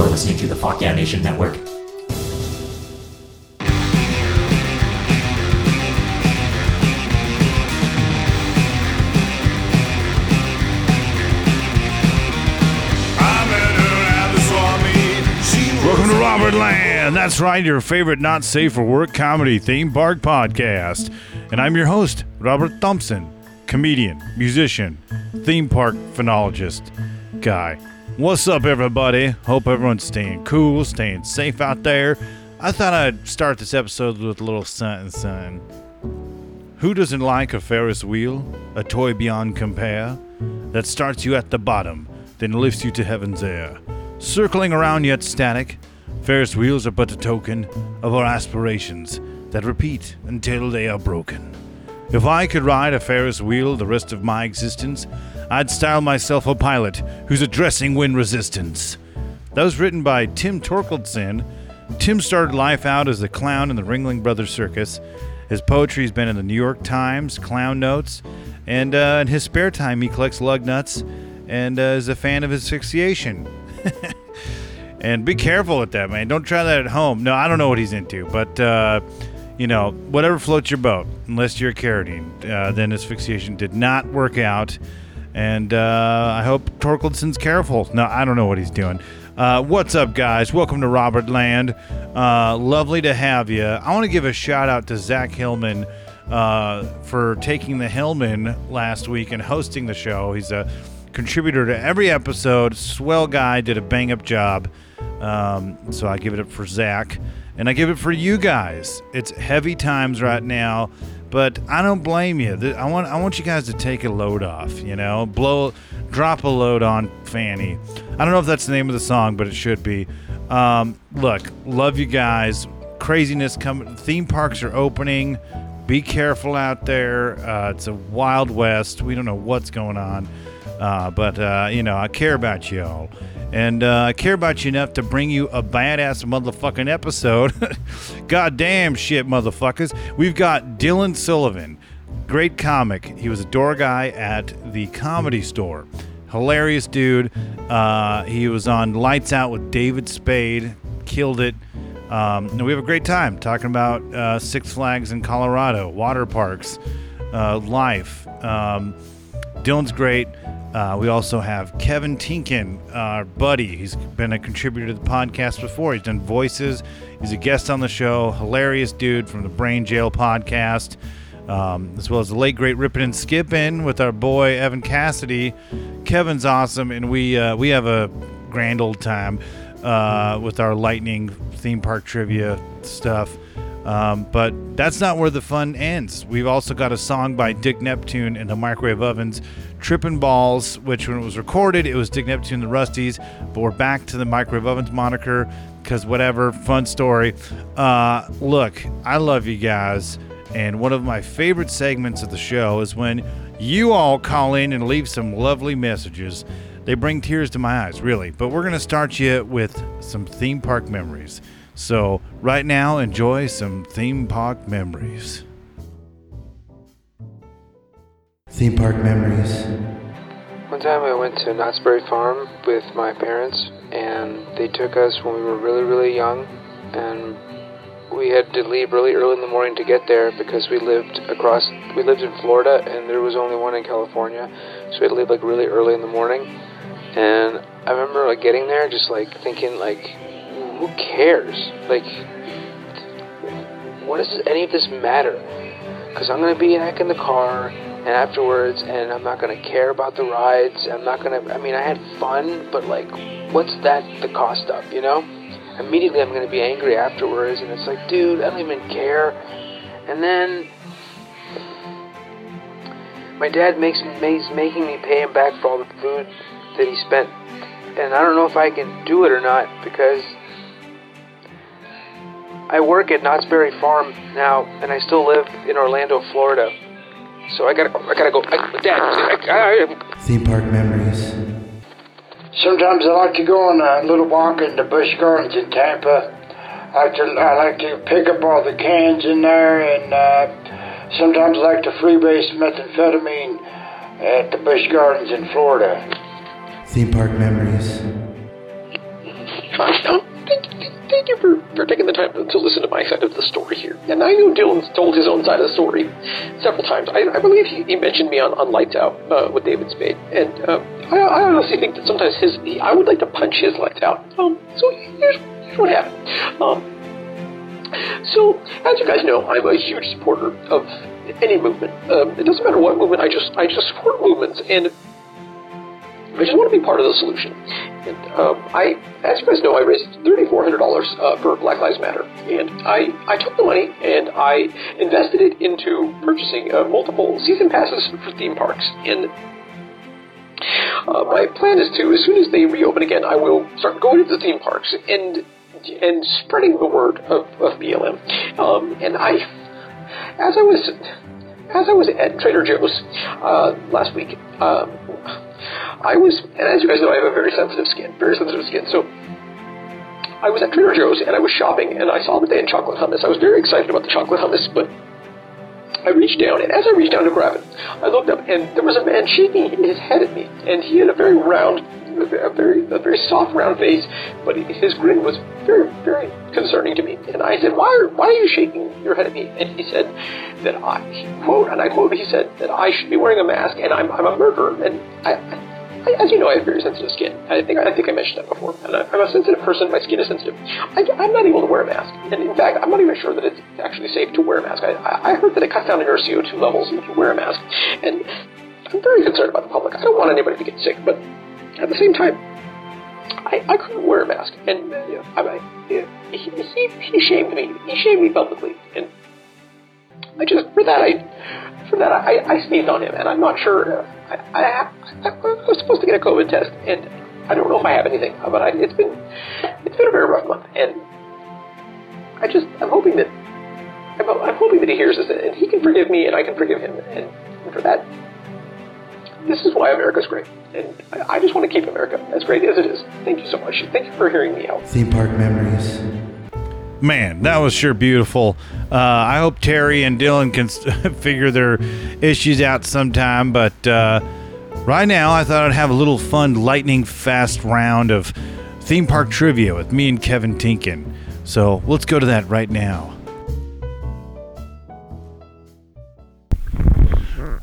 You're listening to the Fuck Yeah Nation Network. Welcome to Robert Land. That's right, your favorite not safe for work comedy theme park podcast. And I'm your host, Robert Thompson, comedian, musician, theme park phenologist guy. What's up, everybody? Hope everyone's staying cool, staying safe out there. I thought I'd start this episode with a little something, something. Who doesn't like a Ferris wheel, a toy beyond compare, that starts you at the bottom, then lifts you to heaven's air? Circling around yet static, Ferris wheels are but a token of our aspirations that repeat until they are broken. If I could ride a Ferris wheel the rest of my existence, I'd style myself a pilot who's addressing wind resistance. That was written by Tim Torkeldsen. Tim started life out as a clown in the Ringling Brothers Circus. His poetry's been in the New York Times, Clown Notes, and uh, in his spare time, he collects lug nuts and uh, is a fan of asphyxiation. and be careful with that, man. Don't try that at home. No, I don't know what he's into, but uh, you know, whatever floats your boat, unless you're a Carradine. Uh, then asphyxiation did not work out, and uh, I hope Torkeldsen's careful. No, I don't know what he's doing. Uh, what's up, guys? Welcome to Robert Land. Uh, lovely to have you. I want to give a shout out to Zach Hillman uh, for taking the Hillman last week and hosting the show. He's a contributor to every episode. Swell guy, did a bang up job. Um, so I give it up for Zach, and I give it for you guys. It's heavy times right now, but I don't blame you. I want I want you guys to take a load off. You know, blow, drop a load on Fanny. I don't know if that's the name of the song, but it should be. Um, look, love you guys. Craziness coming. Theme parks are opening. Be careful out there. Uh, it's a wild west. We don't know what's going on. Uh, but uh, you know, I care about y'all, and uh, I care about you enough to bring you a badass motherfucking episode. Goddamn shit, motherfuckers! We've got Dylan Sullivan, great comic. He was a door guy at the Comedy Store. Hilarious dude. Uh, he was on Lights Out with David Spade. Killed it. Um, and we have a great time talking about uh, Six Flags in Colorado, water parks, uh, life. Um, Dylan's great. Uh, we also have Kevin Tinkin, our buddy. He's been a contributor to the podcast before. He's done voices. He's a guest on the show. Hilarious dude from the Brain Jail podcast, um, as well as the late great Rippin' and Skippin' with our boy Evan Cassidy. Kevin's awesome, and we uh, we have a grand old time uh, with our lightning theme park trivia stuff. Um, but that's not where the fun ends. We've also got a song by Dick Neptune and the Microwave Ovens, Trippin' Balls, which when it was recorded, it was Dick Neptune and the Rusties, but we're back to the Microwave Ovens moniker because whatever, fun story. Uh, look, I love you guys, and one of my favorite segments of the show is when you all call in and leave some lovely messages. They bring tears to my eyes, really. But we're going to start you with some theme park memories. So, right now, enjoy some theme park memories. Theme park memories. One time I went to Knott's Berry Farm with my parents, and they took us when we were really, really young, and we had to leave really early in the morning to get there because we lived across, we lived in Florida, and there was only one in California, so we had to leave like really early in the morning. And I remember like getting there, just like thinking like, who cares? Like, what does any of this matter? Because I'm gonna be back in the car and afterwards, and I'm not gonna care about the rides. I'm not gonna. I mean, I had fun, but like, what's that the cost of? You know? Immediately, I'm gonna be angry afterwards, and it's like, dude, I don't even care. And then my dad makes makes making me pay him back for all the food that he spent, and I don't know if I can do it or not because I work at Knott's Berry Farm now, and I still live in Orlando, Florida. So I gotta, I gotta go. I, Dad, I, I, Theme park memories. Sometimes I like to go on a little walk in the Busch Gardens in Tampa. I like to, I like to pick up all the cans in there, and uh, sometimes I like to freebase methamphetamine at the Busch Gardens in Florida. Theme park memories. thank, you for, for taking the time to, listen to my side of the story here. And I know Dylan's told his own side of the story several times. I, I believe he, he mentioned me on, on Lights Out uh, with David Spade. And uh, I, I honestly think that sometimes his I would like to punch his lights out. Um, so here's, here's what happened. Um, so, as you guys know, I'm a huge supporter of any movement. Um, it doesn't matter what movement. I just I just support movements, and I just want to be part of the solution. And um, I, as you guys know, I raised thirty-four hundred dollars uh, for Black Lives Matter, and I I took the money and I invested it into purchasing uh, multiple season passes for theme parks. And uh, my plan is to, as soon as they reopen again, I will start going to the theme parks and and spreading the word of, of BLM. Um, and I, as I was as I was at Trader Joe's uh, last week, um, I was, and as you guys know, I have a very sensitive skin, very sensitive skin. So I was at Trader Joe's and I was shopping, and I saw that they had chocolate hummus. I was very excited about the chocolate hummus, but I reached down, and as I reached down to grab it, I looked up, and there was a man shaking his head at me, and he had a very round, a very, a very soft, round face, but his grin was very, very concerning to me. And I said, "Why are, why are you shaking your head at me?" And he said that I, quote, and I quote, he said that I should be wearing a mask, and I'm, I'm a murderer, and I, I, as you know, I have very sensitive skin. I think I think I mentioned that before. And I, I'm a sensitive person. My skin is sensitive. I, I'm not able to wear a mask. And in fact, I'm not even sure that it's actually safe to wear a mask. I, I I heard that it cuts down on your CO2 levels if you wear a mask. And I'm very concerned about the public. I don't want anybody to get sick, but at the same time, I, I couldn't wear a mask. And uh, I, I, he, he, he shamed me. He shamed me publicly. And I just, for that, I, for that, I, I sneezed on him, and I'm not sure. Uh, I, I, I was supposed to get a COVID test, and I don't know if I have anything, but I, it's been, it's been a very rough month, and I just, I'm hoping that, I'm, I'm hoping that he hears this, and he can forgive me, and I can forgive him, and, and for that, this is why America's great, and I, I just want to keep America as great as it is. Thank you so much. Thank you for hearing me out. Theme park memories. Man, that was sure beautiful. Uh, I hope Terry and Dylan can figure their issues out sometime. But uh, right now, I thought I'd have a little fun, lightning fast round of theme park trivia with me and Kevin Tinkin. So let's go to that right now.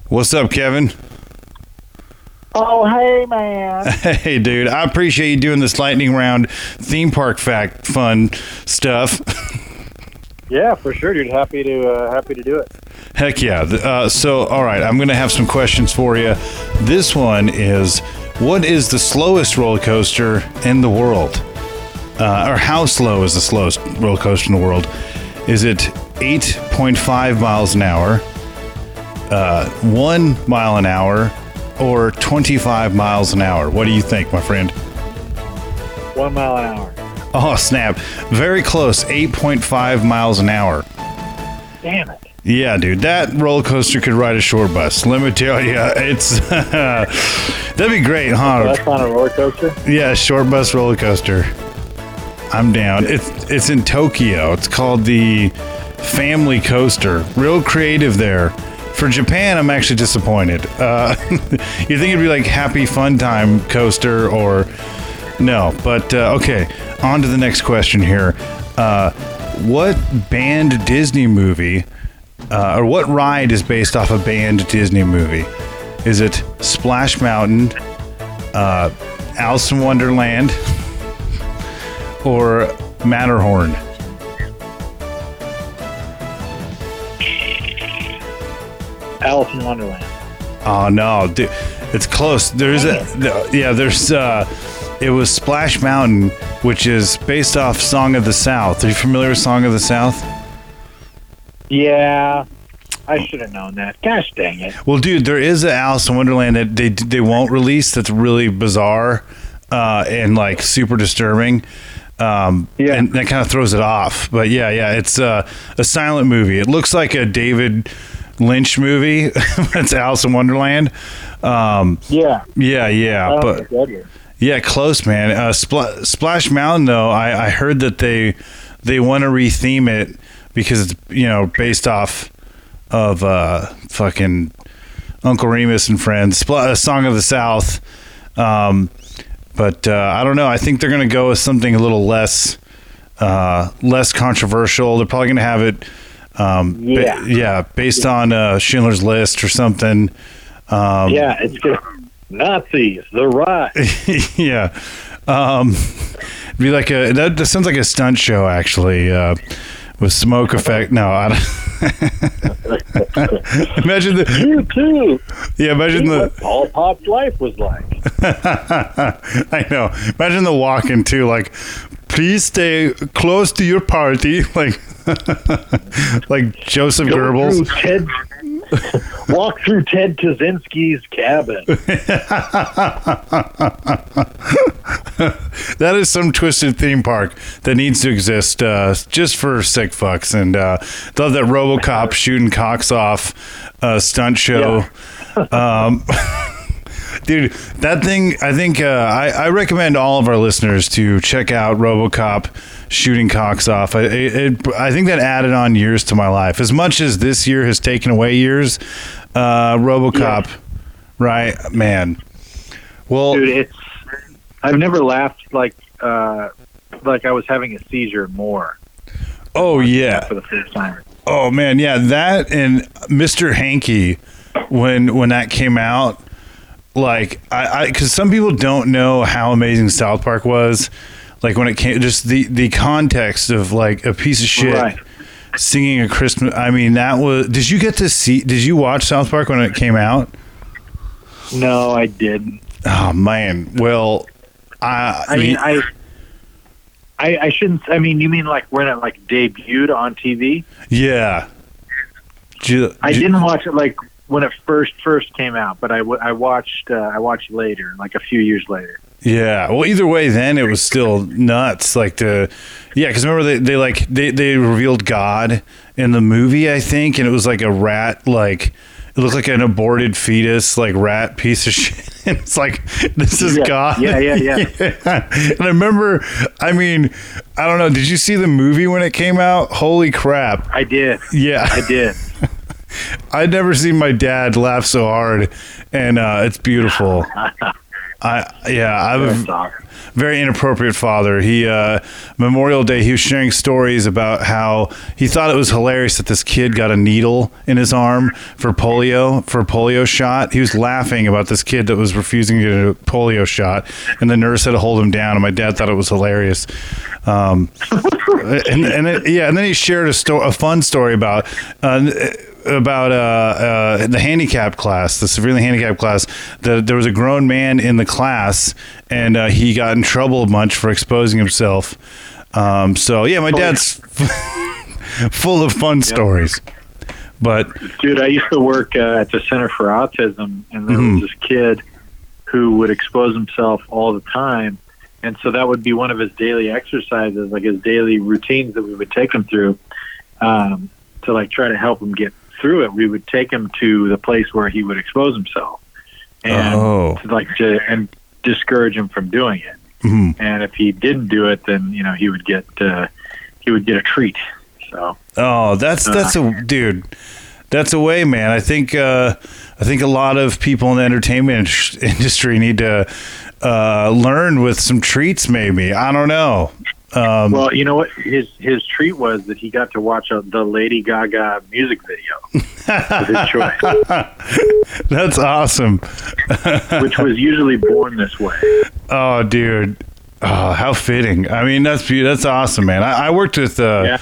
What's up, Kevin? Oh, hey, man. Hey, dude, I appreciate you doing this lightning round theme park fact fun stuff. yeah, for sure, dude. Happy to uh, happy to do it. Heck yeah. Uh, so, all right, I'm going to have some questions for you. This one is What is the slowest roller coaster in the world? Uh, or how slow is the slowest roller coaster in the world? Is it 8.5 miles an hour, uh, 1 mile an hour, or 25 miles an hour? What do you think, my friend? One mile an hour. Oh, snap. Very close. 8.5 miles an hour. Damn it. Yeah, dude, that roller coaster could ride a short bus. Let me tell you, it's that'd be great, huh? That's not a roller coaster. Yeah, short bus roller coaster. I'm down. It's it's in Tokyo. It's called the Family Coaster. Real creative there. For Japan, I'm actually disappointed. Uh, you think it'd be like Happy Fun Time Coaster or no? But uh, okay, on to the next question here. Uh, what banned Disney movie uh, or what ride is based off a banned Disney movie? Is it Splash Mountain, uh, Alice in Wonderland, or Matterhorn? Alice in Wonderland. Oh no, dude, it's close. There's a yeah. There's uh, it was Splash Mountain, which is based off Song of the South. Are you familiar with Song of the South? Yeah, I should have known that. Gosh dang it. Well, dude, there is a Alice in Wonderland that they they won't release. That's really bizarre uh, and like super disturbing. Um, Yeah. and that kind of throws it off. But yeah, yeah, it's uh, a silent movie. It looks like a David Lynch movie. That's Alice in Wonderland. Um, Yeah. yeah, yeah, Oh, but yeah, close, man. Uh, Spl- Splash Mountain, though, I, I heard that they they want to retheme it because it's you know based off of uh, fucking Uncle Remus and Friends, Spl- uh, Song of the South. Um, but uh, I don't know. I think they're going to go with something a little less uh, less controversial. They're probably going to have it. Um, ba- Yeah. yeah, based on uh, Schindler's List or something. Um, yeah, it's good. Nazis, the rise. yeah. Um, it'd be like a that, that sounds like a stunt show actually uh, with smoke effect. No, I don't. imagine the You too. yeah. Imagine See the Pol Pot's life was like. I know. Imagine the walk-in too. Like, please stay close to your party. Like, like Joseph Go Goebbels. Ted, walk through Ted Kaczynski's cabin. That is some twisted theme park that needs to exist uh, just for sick fucks. And uh, love that RoboCop shooting cocks off uh, stunt show. Um, dude, that thing. I think uh, I, I recommend all of our listeners to check out RoboCop shooting cocks off. I, it, I think that added on years to my life. As much as this year has taken away years, uh, RoboCop. Right, man. Well, Dude, it's. I've never laughed like uh, like I was having a seizure more oh yeah. for the first time. Oh man, yeah, that and Mr. Hanky when when that came out, like I, I because some people don't know how amazing South Park was, like when it came, just the the context of like a piece of shit Right. singing a Christmas. I mean, that was. Did you get to see? Did you watch South Park when it came out? No, I didn't. Oh man, well, I I mean, I, I, I shouldn't. I mean, you mean like when it like debuted on TV? yeah. Did you- I did- didn't watch it like when it first first came out, but I, w- I watched uh, I watched later, like a few years later. Yeah. Well, either way, then it was still nuts. Like the, yeah, because remember they, they like they they revealed God in the movie, I think, and it was like a rat, like it looked like an aborted fetus, like rat piece of shit. it's like this is Yeah. God. Yeah, yeah, yeah. And I remember, I mean, I don't know. Did you see the movie when it came out? Holy crap! I did. Yeah, I did. I'd never seen my dad laugh so hard, and uh, it's beautiful. I yeah, I'm a very inappropriate father. He uh, Memorial Day, he was sharing stories about how he thought it was hilarious that this kid got a needle in his arm for polio for a polio shot. He was laughing about this kid that was refusing to get a polio shot, and the nurse had to hold him down. And my dad thought it was hilarious. Um, and and it, yeah, and then he shared a sto- a fun story about. Uh, about uh, uh, the handicap class, the severely handicapped class. The, there was a grown man in the class, and uh, he got in trouble a bunch for exposing himself. Um, so yeah, my dad's full of fun stories. But Dude, I used to work uh, at the Center for Autism, and there Mhm. was this kid who would expose himself all the time. And so that would be one of his daily exercises, like his daily routines that we would take him through um, to like try to help him get through it. We would take him to the place where he would expose himself and Oh. to like to and discourage him from doing it. mhm. And if he didn't do it, then you know he would get uh, he would get a treat. So oh, that's that's a dude. That's a way, man. I think uh, I think a lot of people in the entertainment industry need to uh, learn with some treats. Maybe I don't know. Um, Well, you know what? His his treat was that he got to watch a, the Lady Gaga music video his choice, that's awesome. which was usually born this way. Oh, dude. Oh, how fitting. I mean, that's that's awesome, man. I, I worked with uh, Yeah.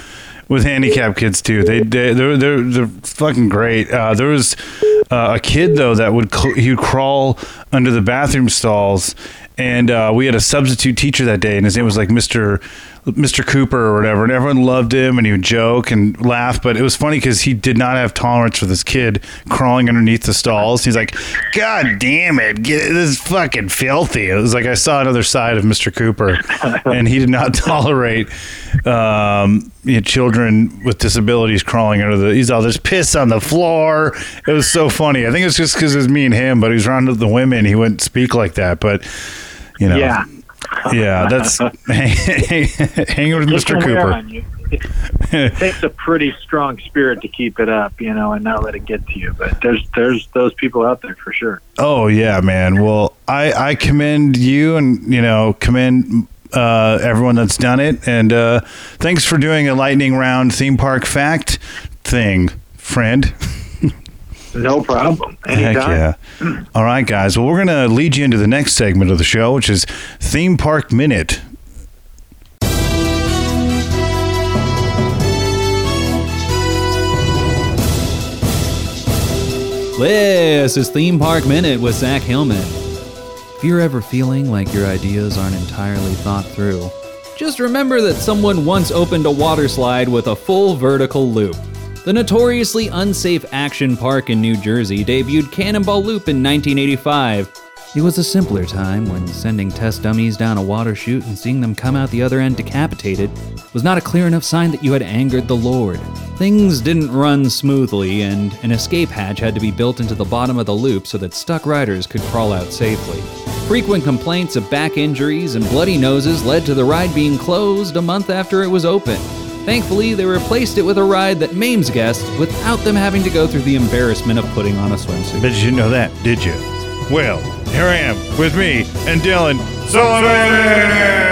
with handicapped kids too. They they they're they're, they're fucking great. Uh, there was uh, a kid though that would cl- he would crawl under the bathroom stalls, and uh, we had a substitute teacher that day, and his name was like Mister. Mr. Cooper or whatever, and everyone loved him, and he would joke and laugh. But it was funny because he did not have tolerance for this kid crawling underneath the stalls. He's like, "God damn it, get, this is fucking filthy." It was like I saw another side of Mr. Cooper, and he did not tolerate um, you know, children with disabilities crawling under the. He's all there's piss on the floor. It was so funny. I think it's just because it was me and him, but he was around the women. He wouldn't speak like that, but you know, Yeah, yeah, that's hanging with Mr. Cooper. it takes a pretty strong spirit to keep it up, you know, and not let it get to you. But there's there's those people out there for sure. Oh yeah, man. Well, I I commend you, and you know, commend uh, everyone that's done it, and uh, thanks for doing a lightning round theme park fact thing, friend. No problem. Heck yeah. Hmm. All right, guys. Well, we're going to lead you into the next segment of the show, which is Theme Park Minute. This is Theme Park Minute with Zach Hillman. If you're ever feeling like your ideas aren't entirely thought through, just remember that someone once opened a water slide with a full vertical loop. The notoriously unsafe Action Park in New Jersey debuted Cannonball Loop in 1985. It was a simpler time when sending test dummies down a water chute and seeing them come out the other end decapitated was not a clear enough sign that you had angered the Lord. Things didn't run smoothly, and an escape hatch had to be built into the bottom of the loop so that stuck riders could crawl out safely. Frequent complaints of back injuries and bloody noses led to the ride being closed a month after it was open. Thankfully, they replaced it with a ride that maims guests without them having to go through the embarrassment of putting on a swimsuit. Did you know that? Did you? Well, here I am with me and Dylan Sullivan.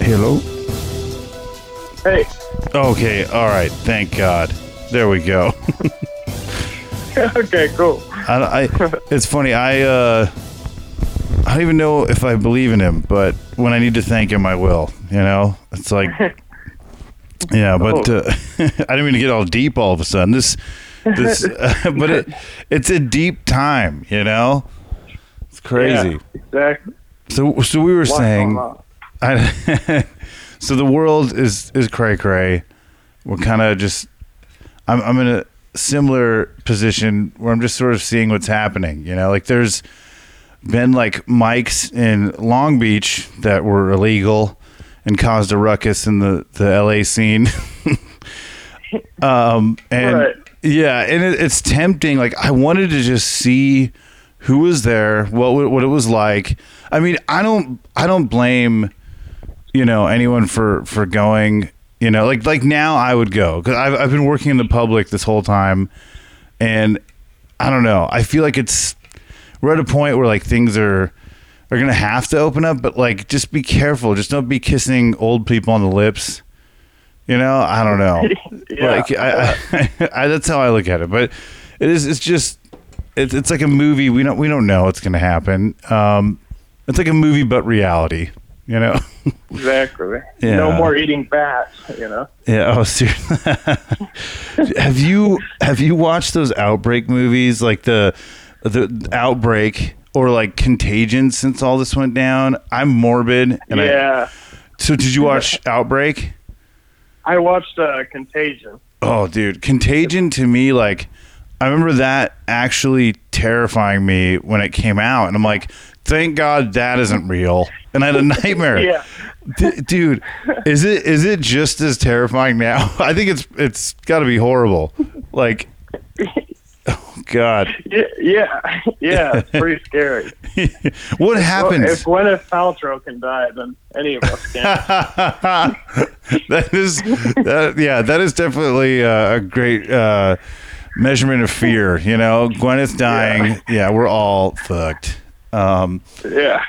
Hello. Hey, Okay. All right. Thank God. There we go. okay, cool. I, I it's funny. I uh, I don't even know if I believe in him, but when I need to thank him, I will. You know, it's like, yeah. But uh, I didn't mean to get all deep all of a sudden. This, this, but it, it's a deep time. You know, it's crazy. Yeah, exactly. So, so we were What's saying. I, so the world is is cray cray. We're kind of just. I'm I'm in a similar position where I'm just sort of seeing what's happening. You know, like there's been like mics in Long Beach that were illegal and caused a ruckus in the the LA scene. um and Right. yeah, and it, it's tempting. Like I wanted to just see who was there, what what it was like. I mean, I don't I don't blame you know anyone for for going. You know, like like now I would go because I've I've been working in the public this whole time, and I don't know. I feel like it's we're at a point where like things are are gonna have to open up, but like just be careful. Just don't be kissing old people on the lips. You know, I don't know. Yeah. Like I, I, I, that's how I look at it. But it is. It's just. It's it's like a movie. We don't we don't know what's gonna happen. Um, it's like a movie, but reality. You know. Exactly. Yeah. No more eating bats, you know. Yeah. Oh, seriously. have you have you watched those outbreak movies like the the outbreak or like Contagion since all this went down? I'm morbid. And I, yeah. so did you watch Outbreak? I watched uh, Contagion. Oh, dude, Contagion to me, like, I remember that actually terrifying me when it came out, and I'm like, thank God that isn't real. And I had a nightmare. Yeah. D- dude, is it is it just as terrifying now? I think it's it's got to be horrible. Like, oh God, Yeah, yeah, yeah. Pretty scary. what Well, happens? if Gwyneth Paltrow can die, then any of us can. that is that yeah that is definitely uh, a great uh, measurement of fear you know gwyneth dying yeah, we're all fucked um, yeah.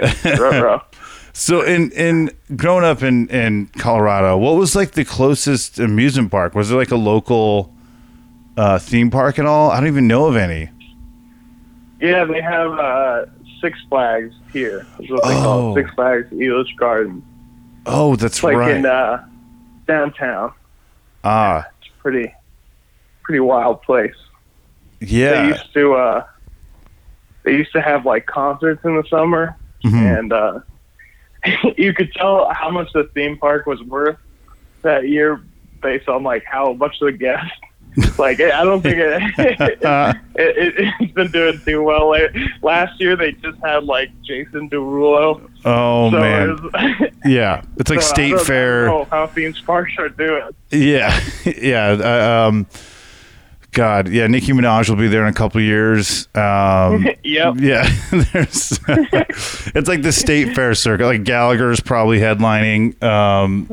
So in in growing up in in colorado what was like the closest amusement park was there like a local uh, theme park at all i don't even know of any Yeah, they have uh, Six Flags here. That's what they Oh. call it. Six Flags Elitch Garden. oh that's It's like right in uh, downtown. ah It's a pretty, pretty wild place. Yeah, They used to uh, they used to have like concerts in the summer, Mhm. and uh, you could tell how much the theme park was worth that year based on like how much the guests. Like I don't think it, it, it it's been doing too well. Like, last year they just had like Jason Derulo. oh so man it was, yeah it's like so I state don't- fair know how theme parks are doing. Yeah, yeah. Uh, um, God, yeah, Nicki Minaj will be there in a couple years. Um, Yep. Yeah, there's. it's like the state fair circuit. Like Gallagher's probably headlining. Um,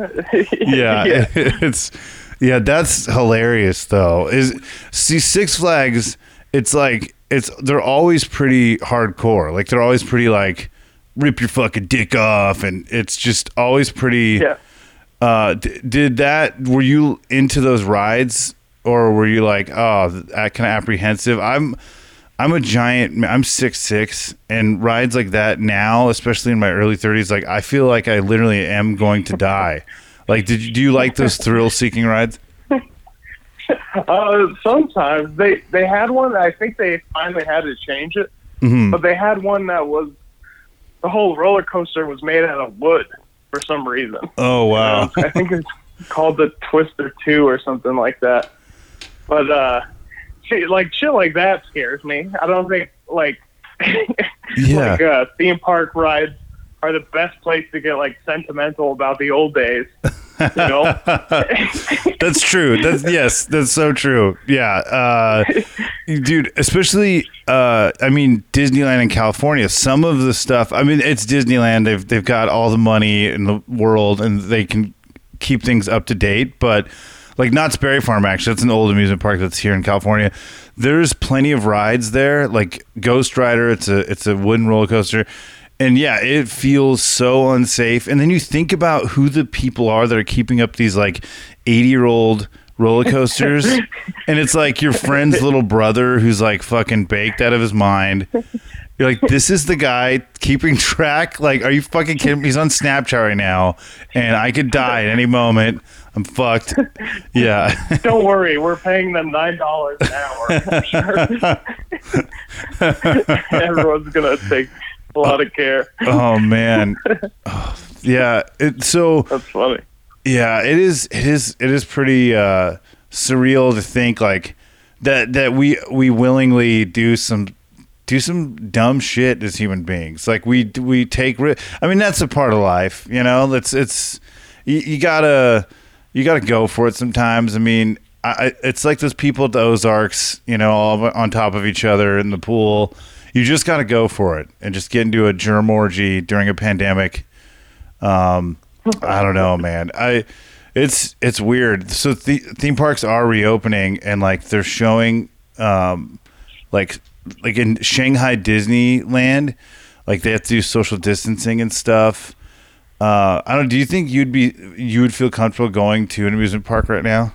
yeah, Yeah. it's yeah, that's hilarious though. Is see Six Flags? It's like it's they're always pretty hardcore. Like they're always pretty like rip your fucking dick off, and it's just always pretty. Yeah. Uh, d- did that? Were you into those rides, or were you like, oh, that kind of apprehensive? I'm, I'm a giant. I'm six six, and rides like that now, especially in my early thirties, like I feel like I literally am going to die. Like, did you do you like those thrill seeking rides? Uh, sometimes they they had one. I think they finally had to change it, Mhm. but they had one that was the whole roller coaster was made out of wood for some reason. Oh wow! I think it's called the Twister Two or something like that. But uh, shit, like shit like that scares me. I don't think like Yeah. like uh, theme park rides are the best place to get like sentimental about the old days. You know. That's true. That's yes, that's so true. Yeah, uh, dude. Especially, uh, I mean, Disneyland in California. Some of the stuff. I mean, it's Disneyland. They've they've got all the money in the world, and they can keep things up to date. But like Knott's Berry Farm, actually, that's an old amusement park that's here in California. There's plenty of rides there, like Ghost Rider. It's a it's a wooden roller coaster. And yeah, it feels so unsafe. And then you think about who the people are that are keeping up these like 80 year old roller coasters. and it's like your friend's little brother who's like fucking baked out of his mind. You're like, this is the guy keeping track. Like, are you fucking kidding me? He's on Snapchat right now, and I could die at any moment. I'm fucked. Yeah. Don't worry, we're paying them nine dollars an hour. Sure everyone's gonna take a lot of care. oh man. Oh, yeah. It, so That's funny. Yeah, it is. It is. It is pretty uh, surreal to think like that that we we willingly do some do some dumb shit as human beings. Like we we take. ri- I mean, that's a part of life. You know, it's it's you, you gotta you gotta go for it sometimes. I mean. I, I- it's like those people at the Ozarks, you know, all on top of each other in the pool. You just got to go for it and just get into a germ orgy during a pandemic. Um, I don't know, man. I it's it's weird. So the, theme parks are reopening and like they're showing um like like in Shanghai Disneyland, like they have to do social distancing and stuff. Uh, I don't. Do you think you'd be you would feel comfortable going to an amusement park right now?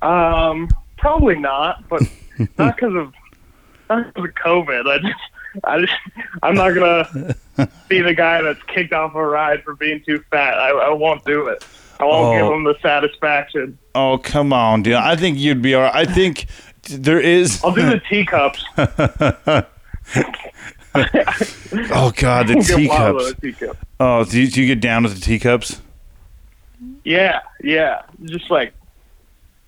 Um, probably not, but not because of because of COVID. I just, I just, I'm not gonna be the guy that's kicked off a ride for being too fat. I, I won't do it. I won't Oh. give them the satisfaction. Oh come on, dude! I think you'd be all right. I think there is. I'll do the teacups. oh God, the Get wild with teacups. teacup. Oh, do you, do you get down with the teacups? Yeah, yeah. Just like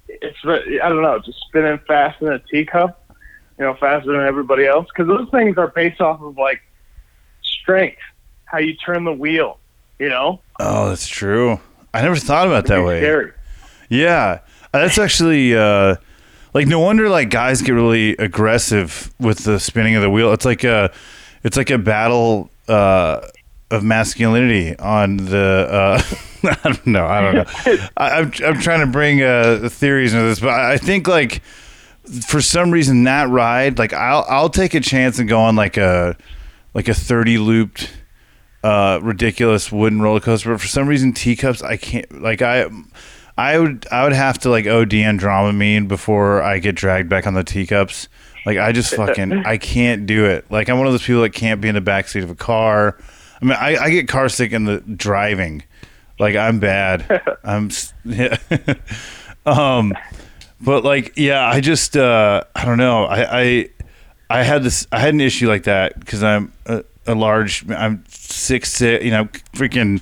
it's I don't know, just spinning fast in a teacup, you know, faster than everybody else. Because those things are based off of like strength, how you turn the wheel. You know, Oh, that's true. I never thought about it that way. Scary. Yeah, that's actually uh, like no wonder like guys get really aggressive with the spinning of the wheel. It's like a, it's like a battle uh, of masculinity on the. Uh, I don't know. I don't know. I, I'm I'm trying to bring uh, theories into this, but I I think like for some reason that ride, like I'll I'll take a chance and go on like a like a thirty looped uh ridiculous wooden roller coaster but for some reason teacups i can't like i i would i would have to like od on dramamine before i get dragged back on the teacups. Like i just fucking i can't do it. Like i'm one of those people that can't be in the backseat of a car. I mean i, I get car sick in the driving. Like i'm bad. I'm yeah. um but like yeah i just uh i don't know i i I had this. I had an issue like that because I'm a, a large. I'm six. You know, freaking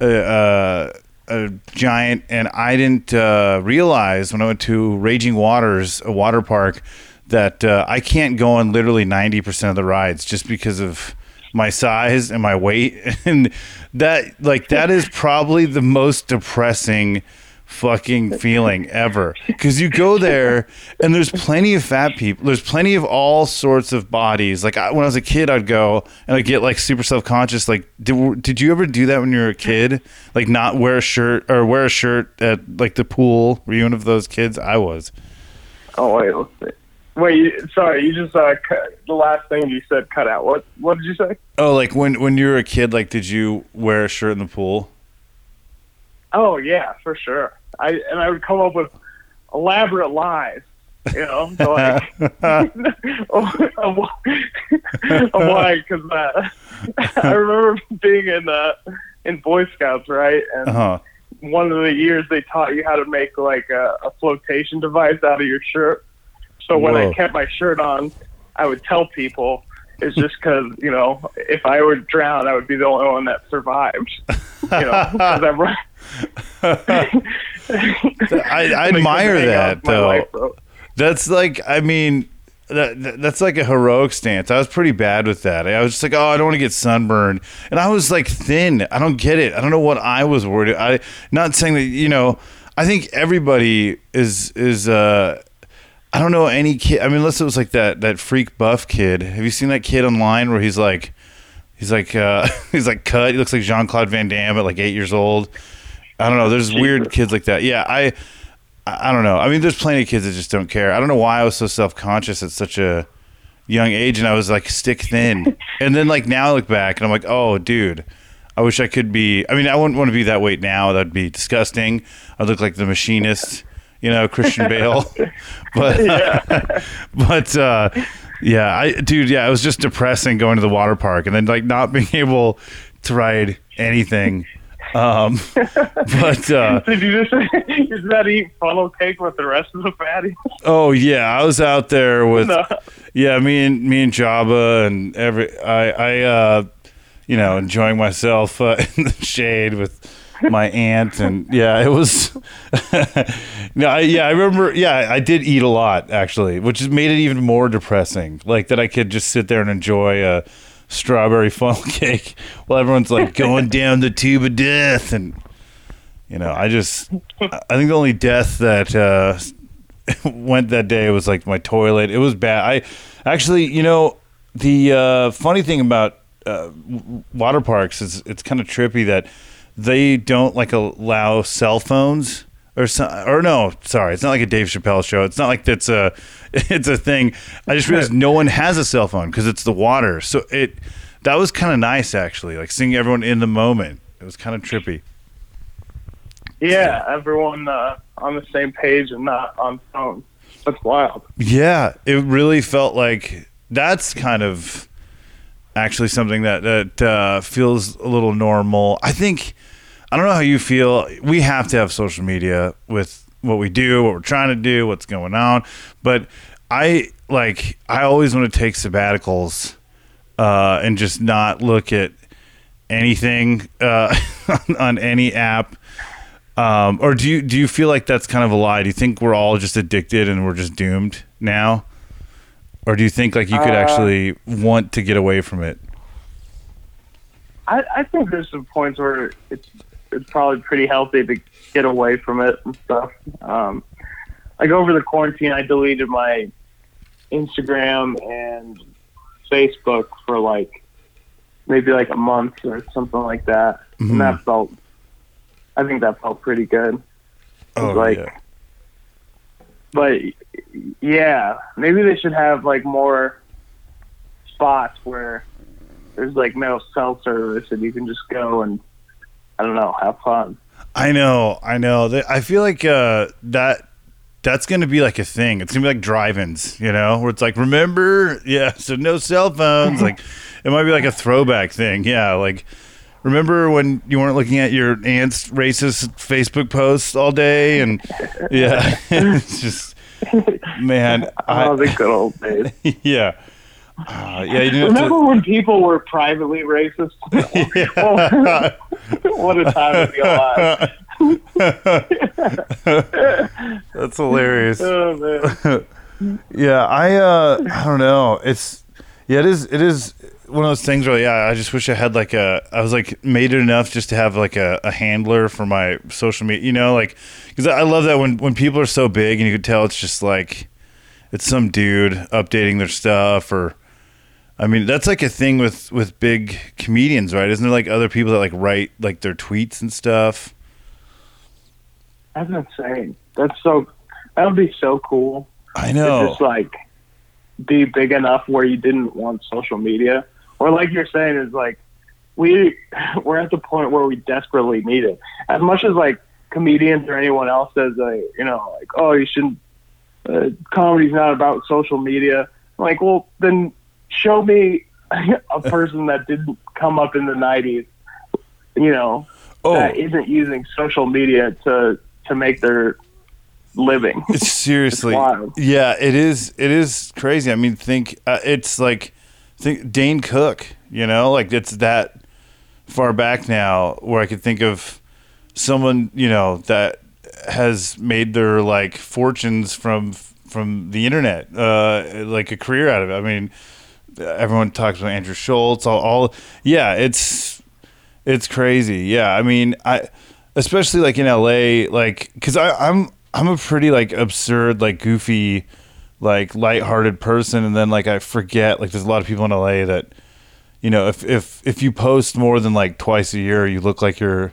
uh, uh, a giant, and I didn't uh, realize when I went to Raging Waters, a water park, that uh, I can't go on literally ninety percent of the rides just because of my size and my weight, and that like that is probably the most depressing fucking feeling ever because you go there and there's plenty of fat people there's plenty of all sorts of bodies like I, when i was a kid i'd go and i'd get like super self-conscious like did, did you ever do that when you were a kid like not wear a shirt or wear a shirt at like the pool were you one of those kids i was Oh wait, let's see. Wait, sorry, you just uh, cut, the last thing you said cut out. What what did you say? oh like when when you were a kid like did you wear a shirt in the pool Oh yeah, for sure. I and I would come up with elaborate lies, you know, to like why- because uh, I remember being in uh, in Boy Scouts, right? And uh-huh one of the years they taught you how to make like a, a flotation device out of your shirt. So when Whoa. I kept my shirt on, I would tell people it's just because you know if I were drowned, I would be the only one that survived. You know, 'cause I'm right. I, I admire that though. That's like, I mean, that, that- that's like a heroic stance. I was pretty bad with that. I was just like, oh, I don't want to get sunburned, and I was like thin. I don't get it. I don't know what I was worried. I not saying that you know. I think everybody is is. uh I don't know any kid. I mean, unless it was like that that freak buff kid. Have you seen that kid online where he's like, he's like, uh he's like cut. He looks like Jean Claude Van Damme at like eight years old. I don't know. There's weird kids like that. Yeah, I. I don't know. I mean, there's plenty of kids that just don't care. I don't know why I was so self conscious at such a young age, and I was like stick thin. and then like now I look back and I'm like, oh, dude, I wish I could be. I mean, I wouldn't want to be that weight now. That'd be disgusting. I'd look like the machinist, you know, Christian Bale. but but uh, yeah, I dude, yeah, it was just depressing going to the water park and then like not being able to ride anything. Um, but uh, Did you just you just had eat funnel cake with the rest of the fatties? Oh yeah, I was out there with No. yeah, me and me and Jabba and every I I uh you know enjoying myself uh, in the shade with my aunt and yeah, it was no, I, yeah, I remember yeah, I did eat a lot actually, which made it even more depressing. Like that I could just sit there and enjoy a strawberry funnel cake while everyone's like going down the tube of death and you know, I just I think the only death that uh went that day was like my toilet. It was bad. I actually, you know, the uh, funny thing about uh, water parks is it's kind of trippy that they don't like allow cell phones or so, or no, sorry, it's not like a Dave Chappelle show. It's not like that's a it's a thing. I just realized no one has a cell phone because it's the water. So it that was kind of nice actually, like seeing everyone in the moment. It was kind of trippy. Yeah, everyone uh, on the same page and not on phone. That's wild. Yeah, it really felt like that's kind of actually something that that uh, feels a little normal. I think I don't know how you feel. We have to have social media with what we do, what we're trying to do, what's going on. But I like I always want to take sabbaticals uh, and just not look at anything uh, on, on any app. Um, or do you do you feel like that's kind of a lie? Do you think we're all just addicted and we're just doomed now? Or do you think like you could Uh, actually want to get away from it? I, I think there's some points where it's it's probably pretty healthy to get away from it and stuff. Um, like over the quarantine, I deleted my Instagram and Facebook for like maybe like a month or something like that, Mhm. and that felt. I think that felt pretty good. Oh, like, yeah. but yeah, maybe they should have like more spots where there's like no cell service and you can just go and I don't know, have fun. I know, I know. I feel like uh, that that's going to be like a thing. It's going to be like drive-ins, you know, where it's like, remember, yeah, so no cell phones. like, it might be like a throwback thing. Yeah, like, remember when you weren't looking at your aunt's racist Facebook posts all day? And yeah, it's just, man, I, oh, the good old days. yeah. Uh, yeah, you didn't have Remember when people were privately racist? to, what a time to be alive. That's hilarious. Oh, man. yeah, I uh I don't know. It's yeah, it is it is one of those things where yeah, I just wish I had like a I was like made it enough just to have like a, a handler for my social media. You know, like because I love that when when people are so big and you could tell it's just like it's some dude updating their stuff or. I mean, that's like a thing with with big comedians, right? Isn't there like other people that like write like their tweets and stuff? That's insane. That's so. That would be so cool. I To know. just like be big enough where you didn't want social media, or like you're saying is like we we're at the point where we desperately need it. As much as like comedians or anyone else says, like you know, like oh you shouldn't. Uh, comedy's not about social media. I'm like, well, then show me a person that didn't come up in the '90s, you know, Oh. that isn't using social media to to make their living. It's seriously, It's yeah, it is. It is crazy. I mean, think uh, it's like think Dane Cook. You know, like it's that far back now where I could think of someone you know that has made their like fortunes from from the internet, uh, like a career out of it. I mean, everyone talks about Andrew Schulz. All, all yeah, it's it's crazy. Yeah, I mean, I especially like in LA, like because I'm I'm a pretty like absurd, like goofy, like lighthearted person, and then like I forget like there's a lot of people in LA that you know if if if you post more than like twice a year, you look like you're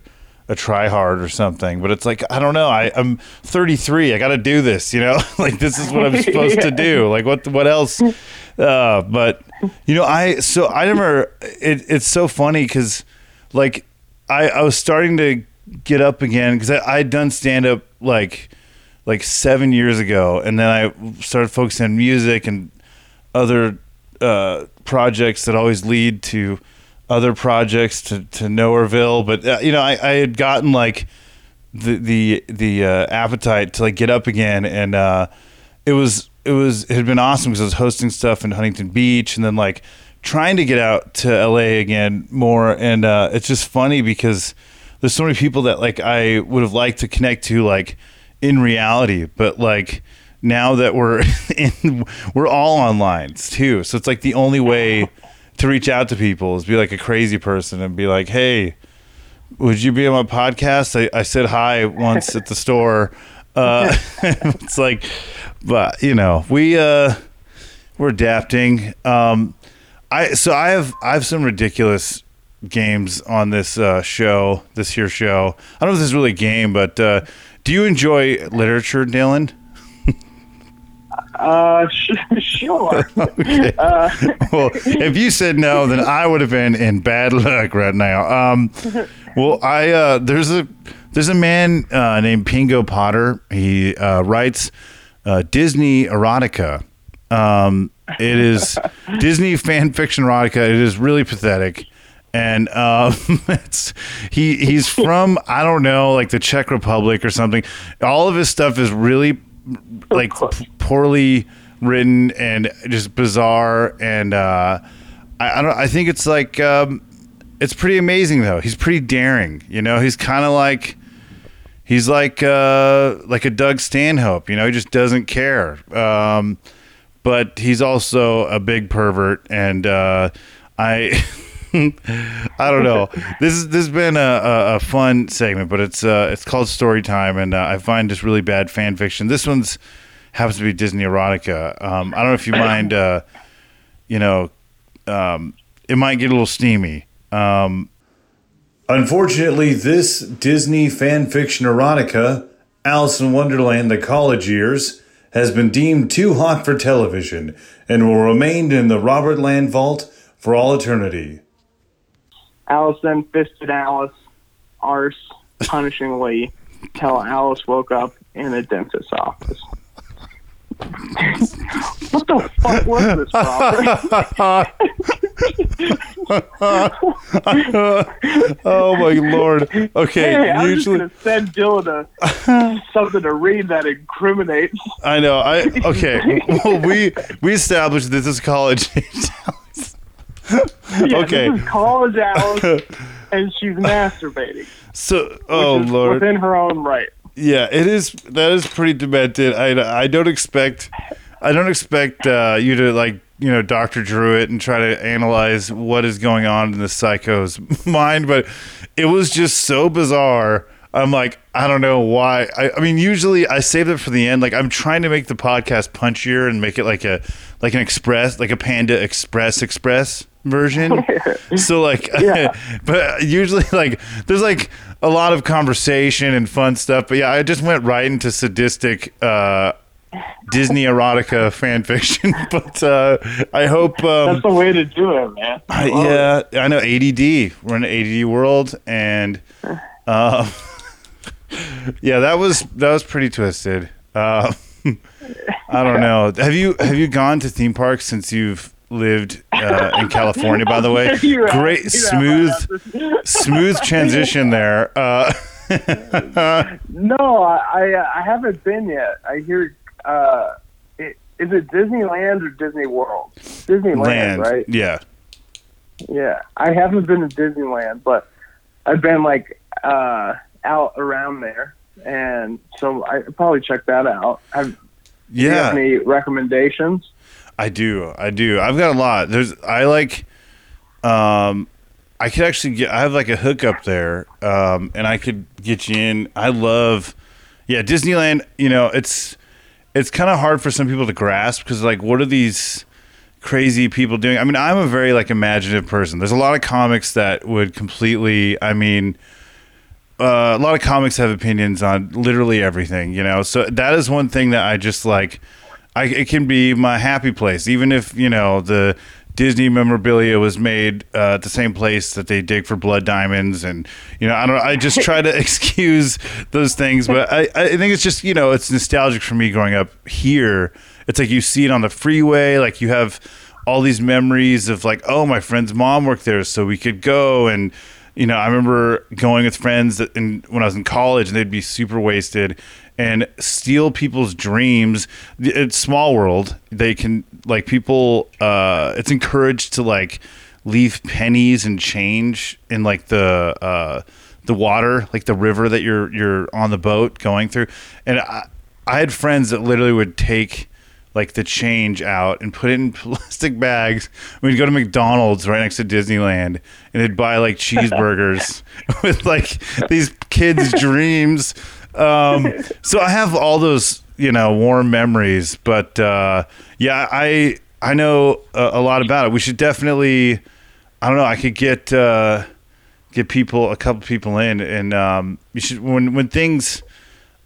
a tryhard or something. But it's like I don't know. I I'm 33. I got to do this. You know, like this is what I'm supposed to do. Like what what else? Uh, but you know, I so I never. It, it's so funny because like I I was starting to get up again because I I'd done stand up like like seven years ago, and then I started focusing on music and other uh, projects that always lead to other projects to to Nowhereville. But uh, you know, I, I had gotten like the the the uh, appetite to like get up again, and uh, it was it was it had been awesome because I was hosting stuff in Huntington Beach, and then like trying to get out to LA again more, and uh, it's just funny because there's so many people that like I would have liked to connect to like in reality, but like now that we're in we're all online too, so it's like the only way to reach out to people is be like a crazy person and be like, hey would you be on my podcast? I, I said hi once at the store. Uh, it's like, but you know, we uh, we're adapting. Um, I so I have I have some ridiculous games on this uh, show, this here show. I don't know if this is really a game, but uh, do you enjoy literature, Dylan? Uh, sh- sure. Okay. Uh, well, if you said no, then I would have been in bad luck right now. Um, well, I uh, there's a there's a man uh, named Pingo Potter. He uh, writes uh, Disney erotica. Um, it is Disney fan fiction erotica. It is really pathetic. And um, it's he he's from I don't know like the Czech Republic or something. All of his stuff is really like p- poorly written and just bizarre and uh, I, I don't I think it's like um, it's pretty amazing though. He's pretty daring, you know. He's kind of like he's like uh, like a Doug Stanhope, you know. He just doesn't care. Um, but he's also a big pervert, and uh, I. I don't know. This is this has been a, a, a fun segment, but it's uh, it's called Story Time, and uh, I find just really bad fan fiction. This one's happens to be Disney erotica. Um, I don't know if you mind. Uh, you know, um, it might get a little steamy. Um, Unfortunately, this Disney fan fiction erotica, Alice in Wonderland: The College Years, has been deemed too hot for television and will remain in the Robert Land vault for all eternity. Alice then fisted Alice, arse, punishingly, till Alice woke up in a dentist's office. what the fuck was this, Robert? oh my lord. Okay, hey, I'm usually just gonna send Dylan a, something to read that incriminates. I know. I okay. Well, we we established this is college. Yeah, okay. This is college Alice, and she's masturbating. So, oh lord. within her own right. Yeah, it is. That is pretty demented. I I don't expect. I don't expect uh, you to like you know Dr. Druitt and try to analyze what is going on in the psycho's mind, but it was just so bizarre. I'm like, I don't know why. I, I mean, usually I save it for the end. Like I'm trying to make the podcast punchier and make it like a like an express, like a Panda Express Express version. so like, yeah. but usually like there's like a lot of conversation and fun stuff. But yeah, I just went right into sadistic. uh Disney erotica fan fiction, but uh, I hope um, That's the way to do it, man. I, yeah, I know ADD. We're in an ADD world, and uh, yeah, that was that was pretty twisted. Uh, I don't know. Have you have you gone to theme parks since you've lived uh, in California? By the way, great smooth smooth transition there. Uh, No, I I haven't been yet. I hear. Uh, it, is it Disneyland or Disney World? Disneyland, land, right? yeah. Yeah, I haven't been to Disneyland, but I've been like uh, out around there, and so I probably check that out. You Yeah, have any recommendations? I do. I do. I've got a lot. There's I like um I could actually get I have like a hookup there. Um and I could get you in. I love Yeah, Disneyland, you know, it's it's kind of hard for some people to grasp cuz like what are these crazy people doing? I mean, I'm a very like imaginative person. There's a lot of comics that would completely I mean uh, a lot of comics have opinions on literally everything, you know. So that is one thing that I just like. I it can be my happy place, even if you know the Disney memorabilia was made uh, at the same place that they dig for blood diamonds, and you know I don't. I just try to excuse those things, but I I think it's just you know it's nostalgic for me growing up here. It's like you see it on the freeway, like you have all these memories of like, oh, my friend's mom worked there, so we could go and you know, I remember going with friends that in, when I was in college, and they'd be super wasted and steal people's dreams. It's small world. They can like people. Uh, it's encouraged to like leave pennies and change in like the uh, the water, like the river that you're you're on the boat going through. And I, I had friends that literally would take like the change out and put it in plastic bags. We'd go to McDonald's right next to Disneyland and they'd buy like cheeseburgers with like these kids' dreams. Um, so I have all those, you know, warm memories. But uh, yeah, I I know a, a lot about it. We should definitely. I don't know. I could get uh, get people, a couple people in, and um, you should when when things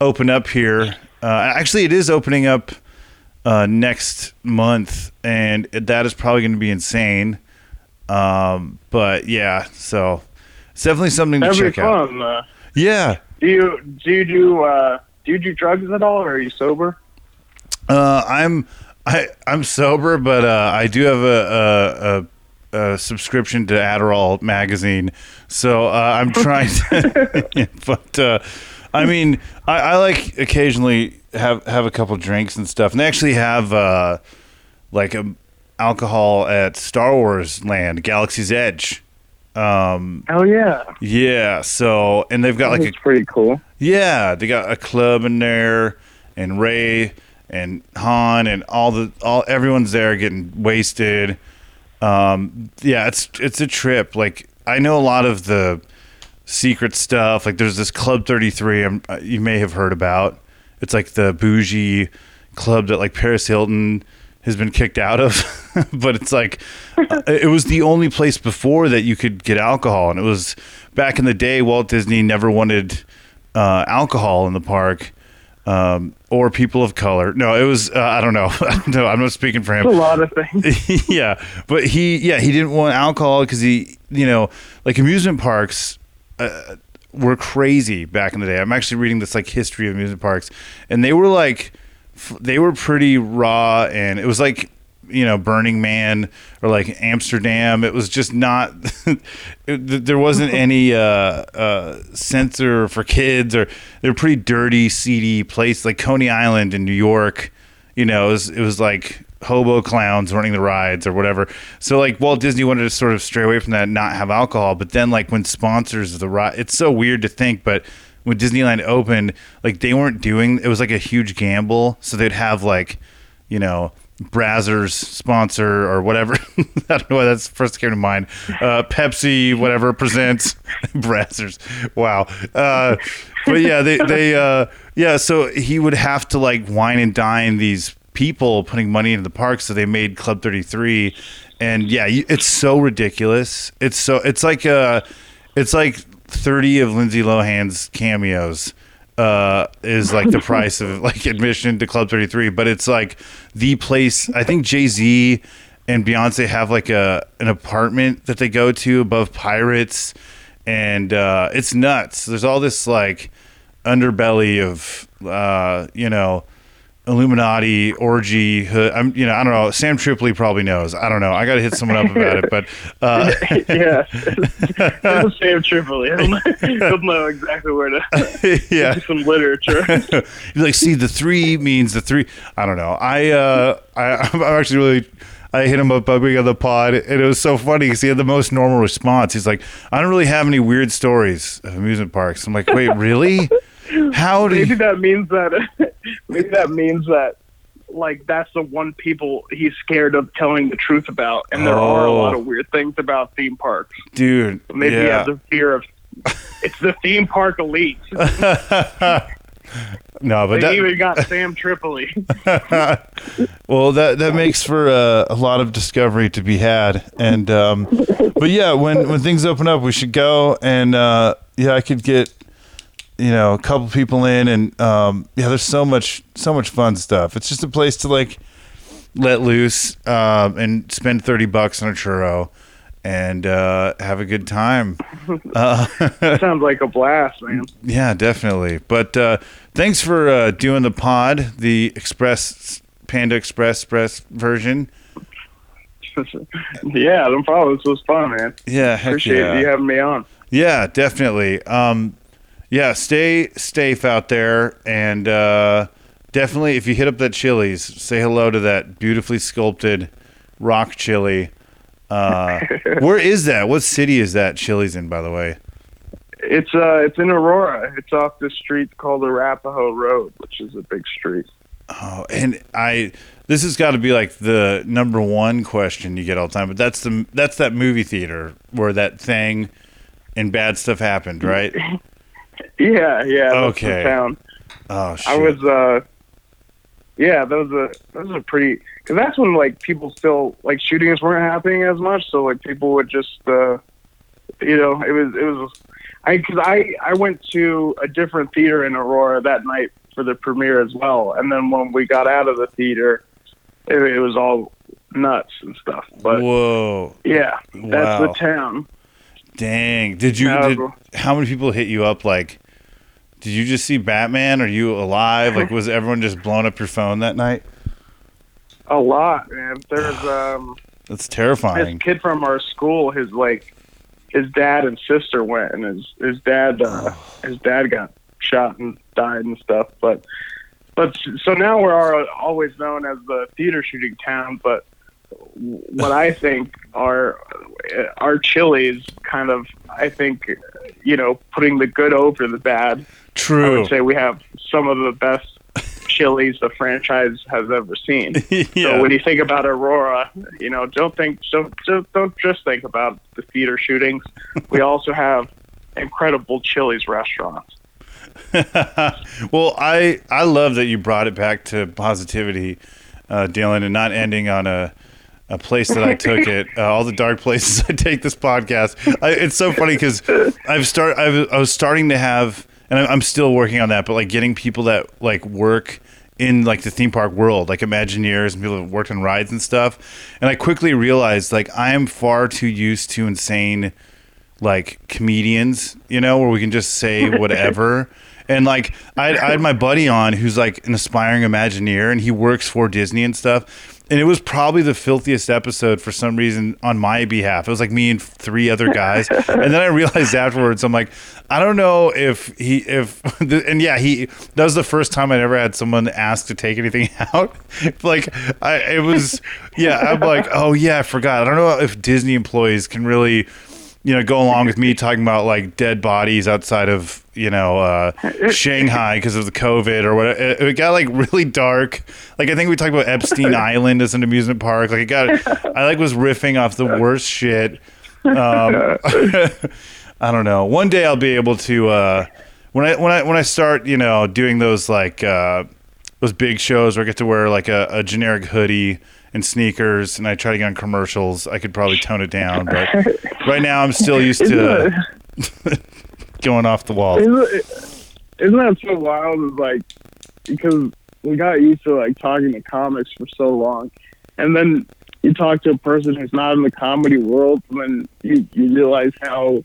open up here. Uh, actually, it is opening up uh, next month, and that is probably going to be insane. Um, but yeah, so it's definitely something to That'd be check out. Uh, Yeah, do you do you do uh, do you do drugs at all, or are you sober? uh, I'm I I'm sober, but uh, I do have a, a, a, a subscription to Adderall magazine, so uh, I'm trying to. but uh, I mean, I, I like occasionally have have a couple drinks and stuff, and they actually have uh, like a alcohol at Star Wars Land, Galaxy's Edge. Um, Oh yeah, yeah, so and they've got like a pretty cool. yeah, they got a club in there, and Rey and Han and all the all everyone's there getting wasted. Um, yeah, it's it's a trip. Like I know a lot of the secret stuff. Like there's this Club 33. I'm, uh, you may have heard about. It's like the bougie club that like Paris Hilton has been kicked out of, but it's like uh, it was the only place before that you could get alcohol, and it was back in the day. Walt Disney never wanted uh, alcohol in the park. Um, or people of color. No, it was uh, I don't know. no. I'm not speaking for him It's a lot of things. yeah, but he yeah he didn't want alcohol because he you know like amusement parks uh, were crazy back in the day. I'm actually reading this like history of amusement parks, and they were like they were pretty raw, and it was like you know Burning Man or like Amsterdam. It was just not. it, there wasn't any uh, uh, censor for kids, or they're pretty dirty, seedy place like Coney Island in New York. You know, it was, it was like hobo clowns running the rides or whatever. So like Walt Disney wanted to sort of stray away from that, and not have alcohol. But then like when sponsors of the ride, it's so weird to think, but when Disneyland opened, like they weren't doing it was like a huge gamble. So they'd have like, you know, Brazzers sponsor or whatever. I don't know why that's first came to mind. Uh, Pepsi, whatever presents Brazzers. Wow. Uh, but yeah, they they uh, yeah. So he would have to like wine and dine these people putting money into the park. So they made Club Thirty Three, and yeah, it's so ridiculous. It's so it's like uh, it's like thirty of Lindsay Lohan's cameos uh, is like the price of like admission to Club 33, but it's like the place. I think Jay Z and Beyonce have like a an apartment that they go to above Pirates, and uh, it's nuts. There's all this like underbelly of uh, you know Illuminati orgy. I'm you know I don't know. Sam Tripoli probably knows. I don't know. I got to hit someone up about it, but uh, yeah, it's Sam Tripoli. He'll know, exactly where to yeah. some literature. He's like, see, the three means the three. I don't know. I, uh, I, I'm actually really. I hit him up by being on the pod, and it was so funny because he had the most normal response. He's like, "I don't really have any weird stories of amusement parks." I'm like, "Wait, really? How do maybe you?" that means that maybe that means that like that's the one people he's scared of telling the truth about, and there are a Oh. lot of weird things about theme parks. Dude, Maybe he yeah. has a fear of it's the theme park elite. no, but They that, even got Sam Tripoli. well, that that makes for uh, a lot of discovery to be had, and um, but yeah, when when things open up, we should go, and uh, yeah, I could get you know a couple people in, and um, yeah, there's so much so much fun stuff. It's just a place to like let loose um, and spend thirty bucks on a churro and uh, have a good time. Uh, Sounds like a blast, man. yeah, definitely. But uh, thanks for uh, doing the pod, the Express Panda Express Express version. yeah, no problem. This was fun, man. Yeah, Appreciate yeah. you having me on. Yeah, definitely. Um, yeah, stay safe out there, and uh, definitely if you hit up that Chili's, say hello to that beautifully sculpted rock chili. Uh, where is that? What city is that Chili's in, by the way? It's uh, it's in Aurora. It's off this street called Arapahoe Road, which is a big street. Oh, and I this has got to be like the number one question you get all the time, but that's the that's that movie theater where that thing and bad stuff happened, right? Yeah, yeah. Okay. town. Oh shit. I was uh, yeah. that was a that was a pretty. Cause that's when like people still like shootings weren't happening as much, so like people would just uh, you know, it was it was. I because I I went to a different theater in Aurora that night for the premiere as well, and then when we got out of the theater, it, it was all nuts and stuff. But Whoa. yeah, that's Wow. the town. Dang. Did you No, did, how many people hit you up like did you just see Batman? Are you alive? Like was everyone just blowing up your phone that night? A lot, man. There's um. That's terrifying. this kid from our school, his like, his dad and sister went, and his his dad uh, his dad got shot and died and stuff. But but so now we're all, always known as the theater shooting town. But what I think are our chilies kind of I think you know putting the good over the bad. True. I would say we have some of the best chilies the franchise has ever seen. yeah. So when you think about Aurora, you know, don't think don't don't, don't just think about the theater shootings. We also have incredible Chili's restaurants. well, I I love that you brought it back to positivity, uh, Dylan, and not ending on a a place that I took it. Uh, all the dark places I take this podcast. I, it's so funny because I've start I've, I was starting to have, and I'm- still working on that, but like getting people that like work in like the theme park world, like Imagineers and people that worked on rides and stuff. And I quickly realized like I am far too used to insane like comedians, you know, where we can just say whatever. and like I, I had my buddy on who's like an aspiring Imagineer, and he works for Disney and stuff. And it was probably the filthiest episode for some reason on my behalf. It was like me and three other guys, and then I realized afterwards, I'm like, I don't know if he if and yeah, he that was the first time I'd ever had someone ask to take anything out. like I it was yeah, I'm like, oh yeah, I forgot. I don't know if Disney employees can really you know, go along with me talking about like dead bodies outside of you know uh, Shanghai because of the COVID or whatever. It, it got like really dark. Like I think we talked about Epstein Island as an amusement park. Like it got, I like was riffing off the worst shit. Um, I don't know. One day I'll be able to uh, when I when I when I start you know doing those like uh, those big shows where I get to wear like a, a generic hoodie and sneakers and I try to get on commercials. I could probably tone it down, but right now I'm still used to going off the wall. Isn't, isn't that so wild? Is like because we got used to like talking to comics for so long, and then you talk to a person who's not in the comedy world, and then you you realize how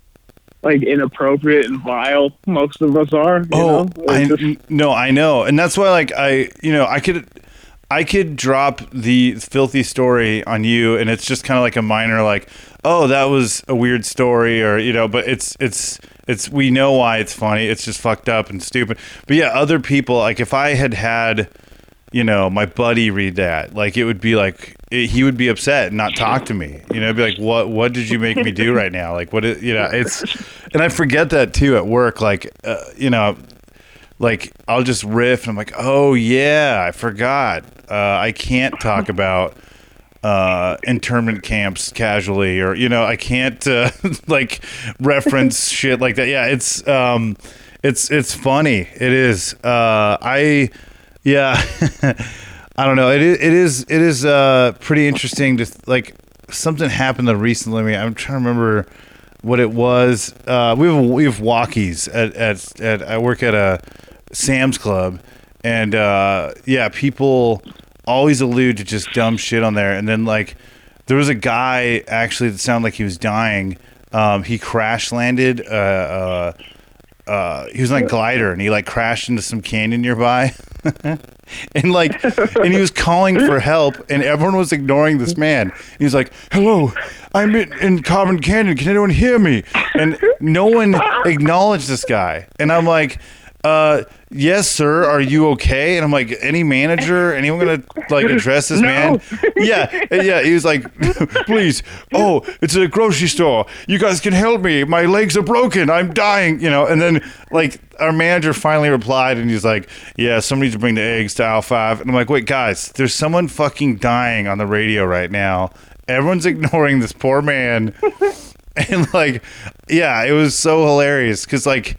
like inappropriate and vile most of us are. You Oh? I, just- no, I know, and that's why, like, I, you know, I could, I could drop the filthy story on you, and it's just kind of like a minor, like, oh, that was a weird story, or you know, but it's, it's, it's, we know why it's funny. It's just fucked up and stupid. But yeah, other people, like, if I had had, you know, my buddy read that, like, it would be like. It, he would be upset and not talk to me. You know, be like, "What? What did you make me do right now? Like, what? Is, you know, it's." And I forget that too at work. Like, uh, you know, like I'll just riff and I'm like, oh yeah, I forgot. Uh, I can't talk about uh, internment camps casually, or you know, I can't uh, like reference shit like that. Yeah, it's um, it's it's funny. It is. Uh, I yeah. I don't know. It is. It is. It is uh, pretty interesting to like something happened to recently. I'm trying to remember what it was. Uh, we have we have walkies at, at at I work at a Sam's Club, and uh, yeah, people always allude to just dumb shit on there. And then like there was a guy actually that sounded like he was dying. Um, he crash landed. Uh, uh, uh, he was on a glider and he like crashed into some canyon nearby. and like and he was calling for help and everyone was ignoring this man he was like hello i'm in, in carbon canyon can anyone hear me and no one acknowledged this guy and i'm like uh yes sir. Are you okay? And i'm like any manager? Anyone gonna like address this man? Yeah yeah. He was like please. Oh it's a grocery store. You guys can help me. My legs are broken. I'm dying you know? And then like our manager finally replied and he's like yeah somebody to bring the eggs to aisle five. And i'm like wait guys there's someone fucking dying on the radio right now. Everyone's ignoring this poor man. And like yeah it was so hilarious because like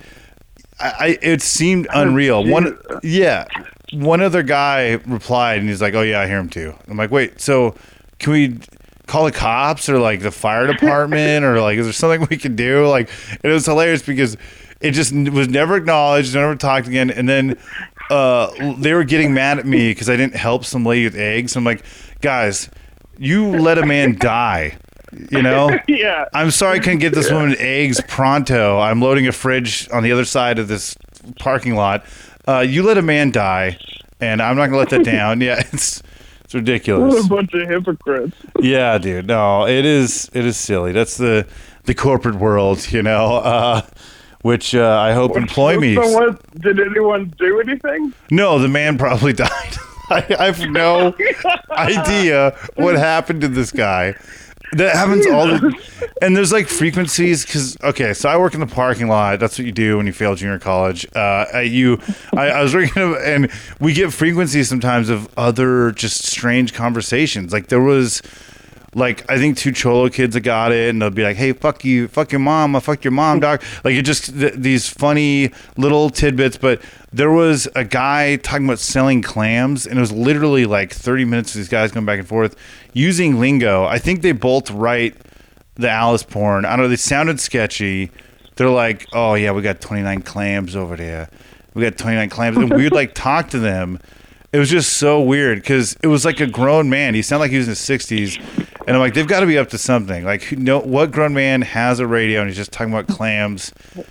I, it seemed unreal. One, yeah, one other guy replied, and he's like, "Oh yeah, I hear him too." I'm like, "Wait, so can we call the cops or like the fire department or like is there something we can do?" Like, it was hilarious because it just was never acknowledged, never talked again, and then uh, they were getting mad at me because I didn't help some lady with eggs. I'm like, guys, you let a man die. You know, yeah. I'm sorry I couldn't get this woman eggs pronto. I'm loading a fridge on the other side of this parking lot. Uh, you let a man die, and I'm not gonna let that down. Yeah, it's it's ridiculous. What a bunch of hypocrites. Yeah, dude. No, it is it is silly. That's the the corporate world, you know. Uh, which uh, I hope employ me. Did anyone do anything? No, the man probably died. I, I have no idea what happened to this guy. That happens all the, and there's like frequencies because okay, so I work in the parking lot. That's what you do when you fail junior college. Uh, I- you, I, I was working, and we get frequencies sometimes of other just strange conversations. Like there was, like I think two cholo kids that got it, and they'll be like, "Hey, fuck you, fuck your mom, I fuck your mom, mm. dog." Like it just th- these funny little tidbits. But there was a guy talking about selling clams, and it was literally like thirty minutes of these guys going back and forth using lingo. I think they both write the Alice porn. I don't know. They sounded sketchy. They're like, "Oh yeah, we got twenty nine clams over there. We got twenty nine clams," and we'd like talk to them. It was just so weird because it was like a grown man. He sounded like he was in his sixties, and I'm like, they've got to be up to something. Like, no, what grown man has a radio and he's just talking about clams?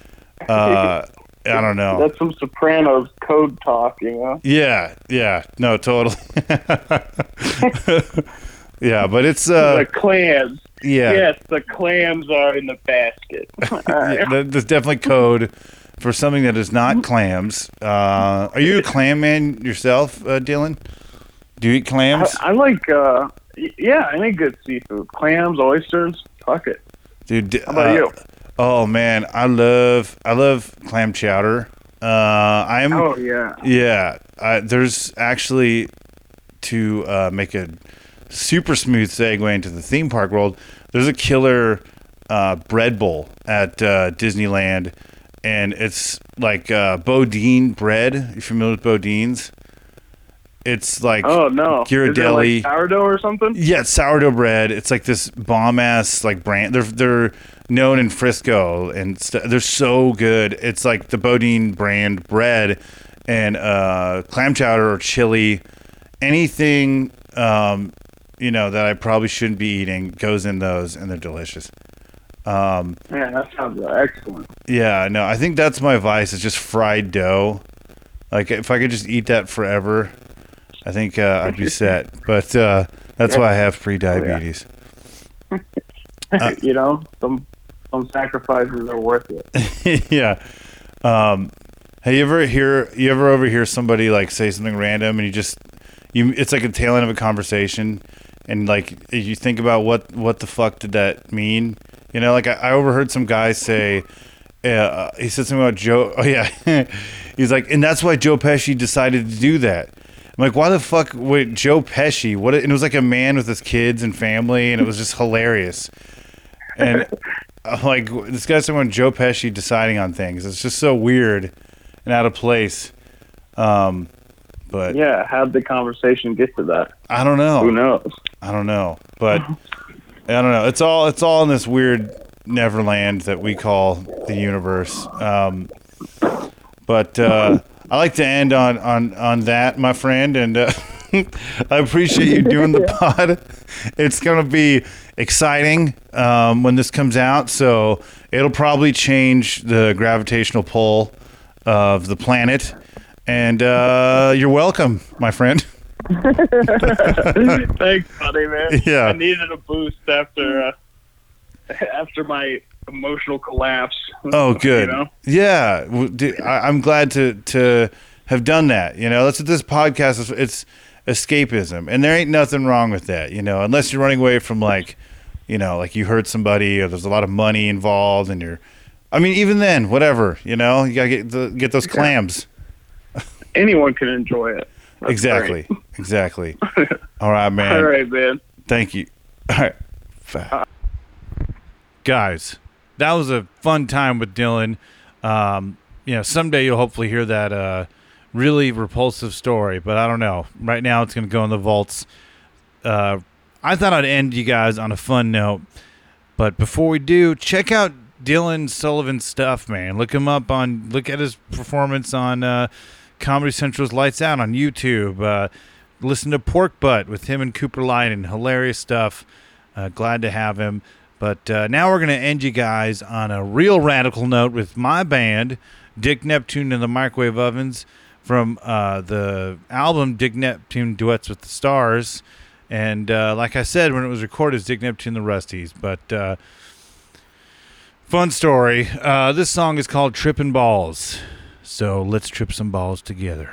Uh, I don't know. That's some Sopranos code talk, you know. Yeah, yeah, no, totally. yeah, but it's uh, the clams. yeah, Yes, the clams are in the basket. yeah, that's definitely code for something that is not clams. Uh, are you a clam man yourself, uh, Dylan? Do you eat clams? I like, uh, y- yeah, any good seafood. Clams, oysters, fuck it. dude. d- How about uh, you? Oh man, I love I love clam chowder. Uh, I'm Oh yeah. yeah. I, there's actually to uh, make a super smooth segue into the theme park world. There's a killer uh, bread bowl at uh, Disneyland, and it's like uh, Boudin bread. You familiar with Boudins? It's like Oh no. Is it Ghirardelli. like sourdough or something? Yeah, it's sourdough bread. It's like this bomb ass like brand. They're they're known in Frisco and st- they're so good. It's like the Boudin brand bread and uh, clam chowder or chili, anything um, you know that I probably shouldn't be eating goes in those and they're delicious. Um, Man, that sounds excellent. yeah, no, I think that's my vice. It's just fried dough. Like if I could just eat that forever, I think uh, I'd be set. But uh, that's why I have pre-diabetes. Uh, you know, some some sacrifices are worth it. yeah. Um, have you ever hear you ever overhear somebody like say something random and you just you it's like a tail end of a conversation and like you think about what what the fuck did that mean? You know, like I, I overheard some guy say uh, he said something about Joe. Oh yeah, he's like, and that's why Joe Pesci decided to do that. I'm like, why the fuck would Joe Pesci? What? And it was like a man with his kids and family, and it was just hilarious. And I'm like, this guy's someone Joe Pesci deciding on things. It's just so weird and out of place. Um, but Yeah, how'd the conversation get to that? I don't know. Who knows? I don't know, but I don't know. It's all it's all in this weird Neverland that we call the universe. Um, but uh, I like to end on on on that, my friend, and uh, I appreciate you doing the pod. It's gonna be exciting um, when this comes out, so it'll probably change the gravitational pull of the planet. And uh, you're welcome, my friend. Thanks, buddy, man. Yeah. I needed a boost after uh, after my emotional collapse. Oh, good. You know? Yeah, I'm glad to to have done that. You know, that's what this podcast is. It's escapism, and there ain't nothing wrong with that. You know, unless you're running away from like, you know, like you hurt somebody or there's a lot of money involved, and you're. I mean, even then, whatever. You know, you gotta get the, get those clams. Anyone can enjoy it. That's exactly. great. Exactly. All right, man. All right, man. Thank you. All right. Fa- Guys, that was a fun time with Dylan. Um, you know, someday you'll hopefully hear that uh, really repulsive story, but I don't know. Right now, it's going to go in the vaults. Uh, I thought I'd end you guys on a fun note, but before we do, check out Dylan Sullivan's stuff, man. Look him up on, look at his performance on uh, Comedy Central's Lights Out on YouTube. Uh, listen to Pork Butt with him and Cooper Lyden. Hilarious stuff. Uh, glad to have him. But uh, now we're going to end you guys on a real radical note with my band, Dick Neptune and the Microwave Ovens, from uh, the album Dick Neptune Duets with the Stars. And uh, like I said, when it was recorded, it's Dick Neptune and the Rusties. But uh, fun story. Uh, this song is called Trippin' Balls. So let's trip some balls together.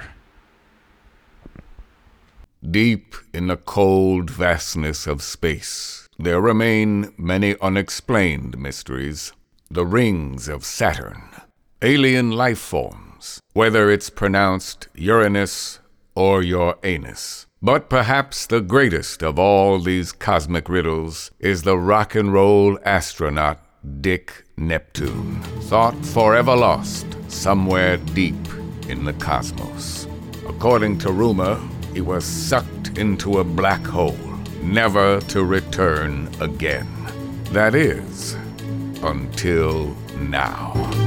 Deep in the cold vastness of space, there remain many unexplained mysteries. The rings of Saturn, alien life forms, whether it's pronounced Uranus or your anus. But perhaps the greatest of all these cosmic riddles is the rock and roll astronaut Dick Neptune, thought forever lost somewhere deep in the cosmos. According to rumor, he was sucked into a black hole, never to return again. That is, until now.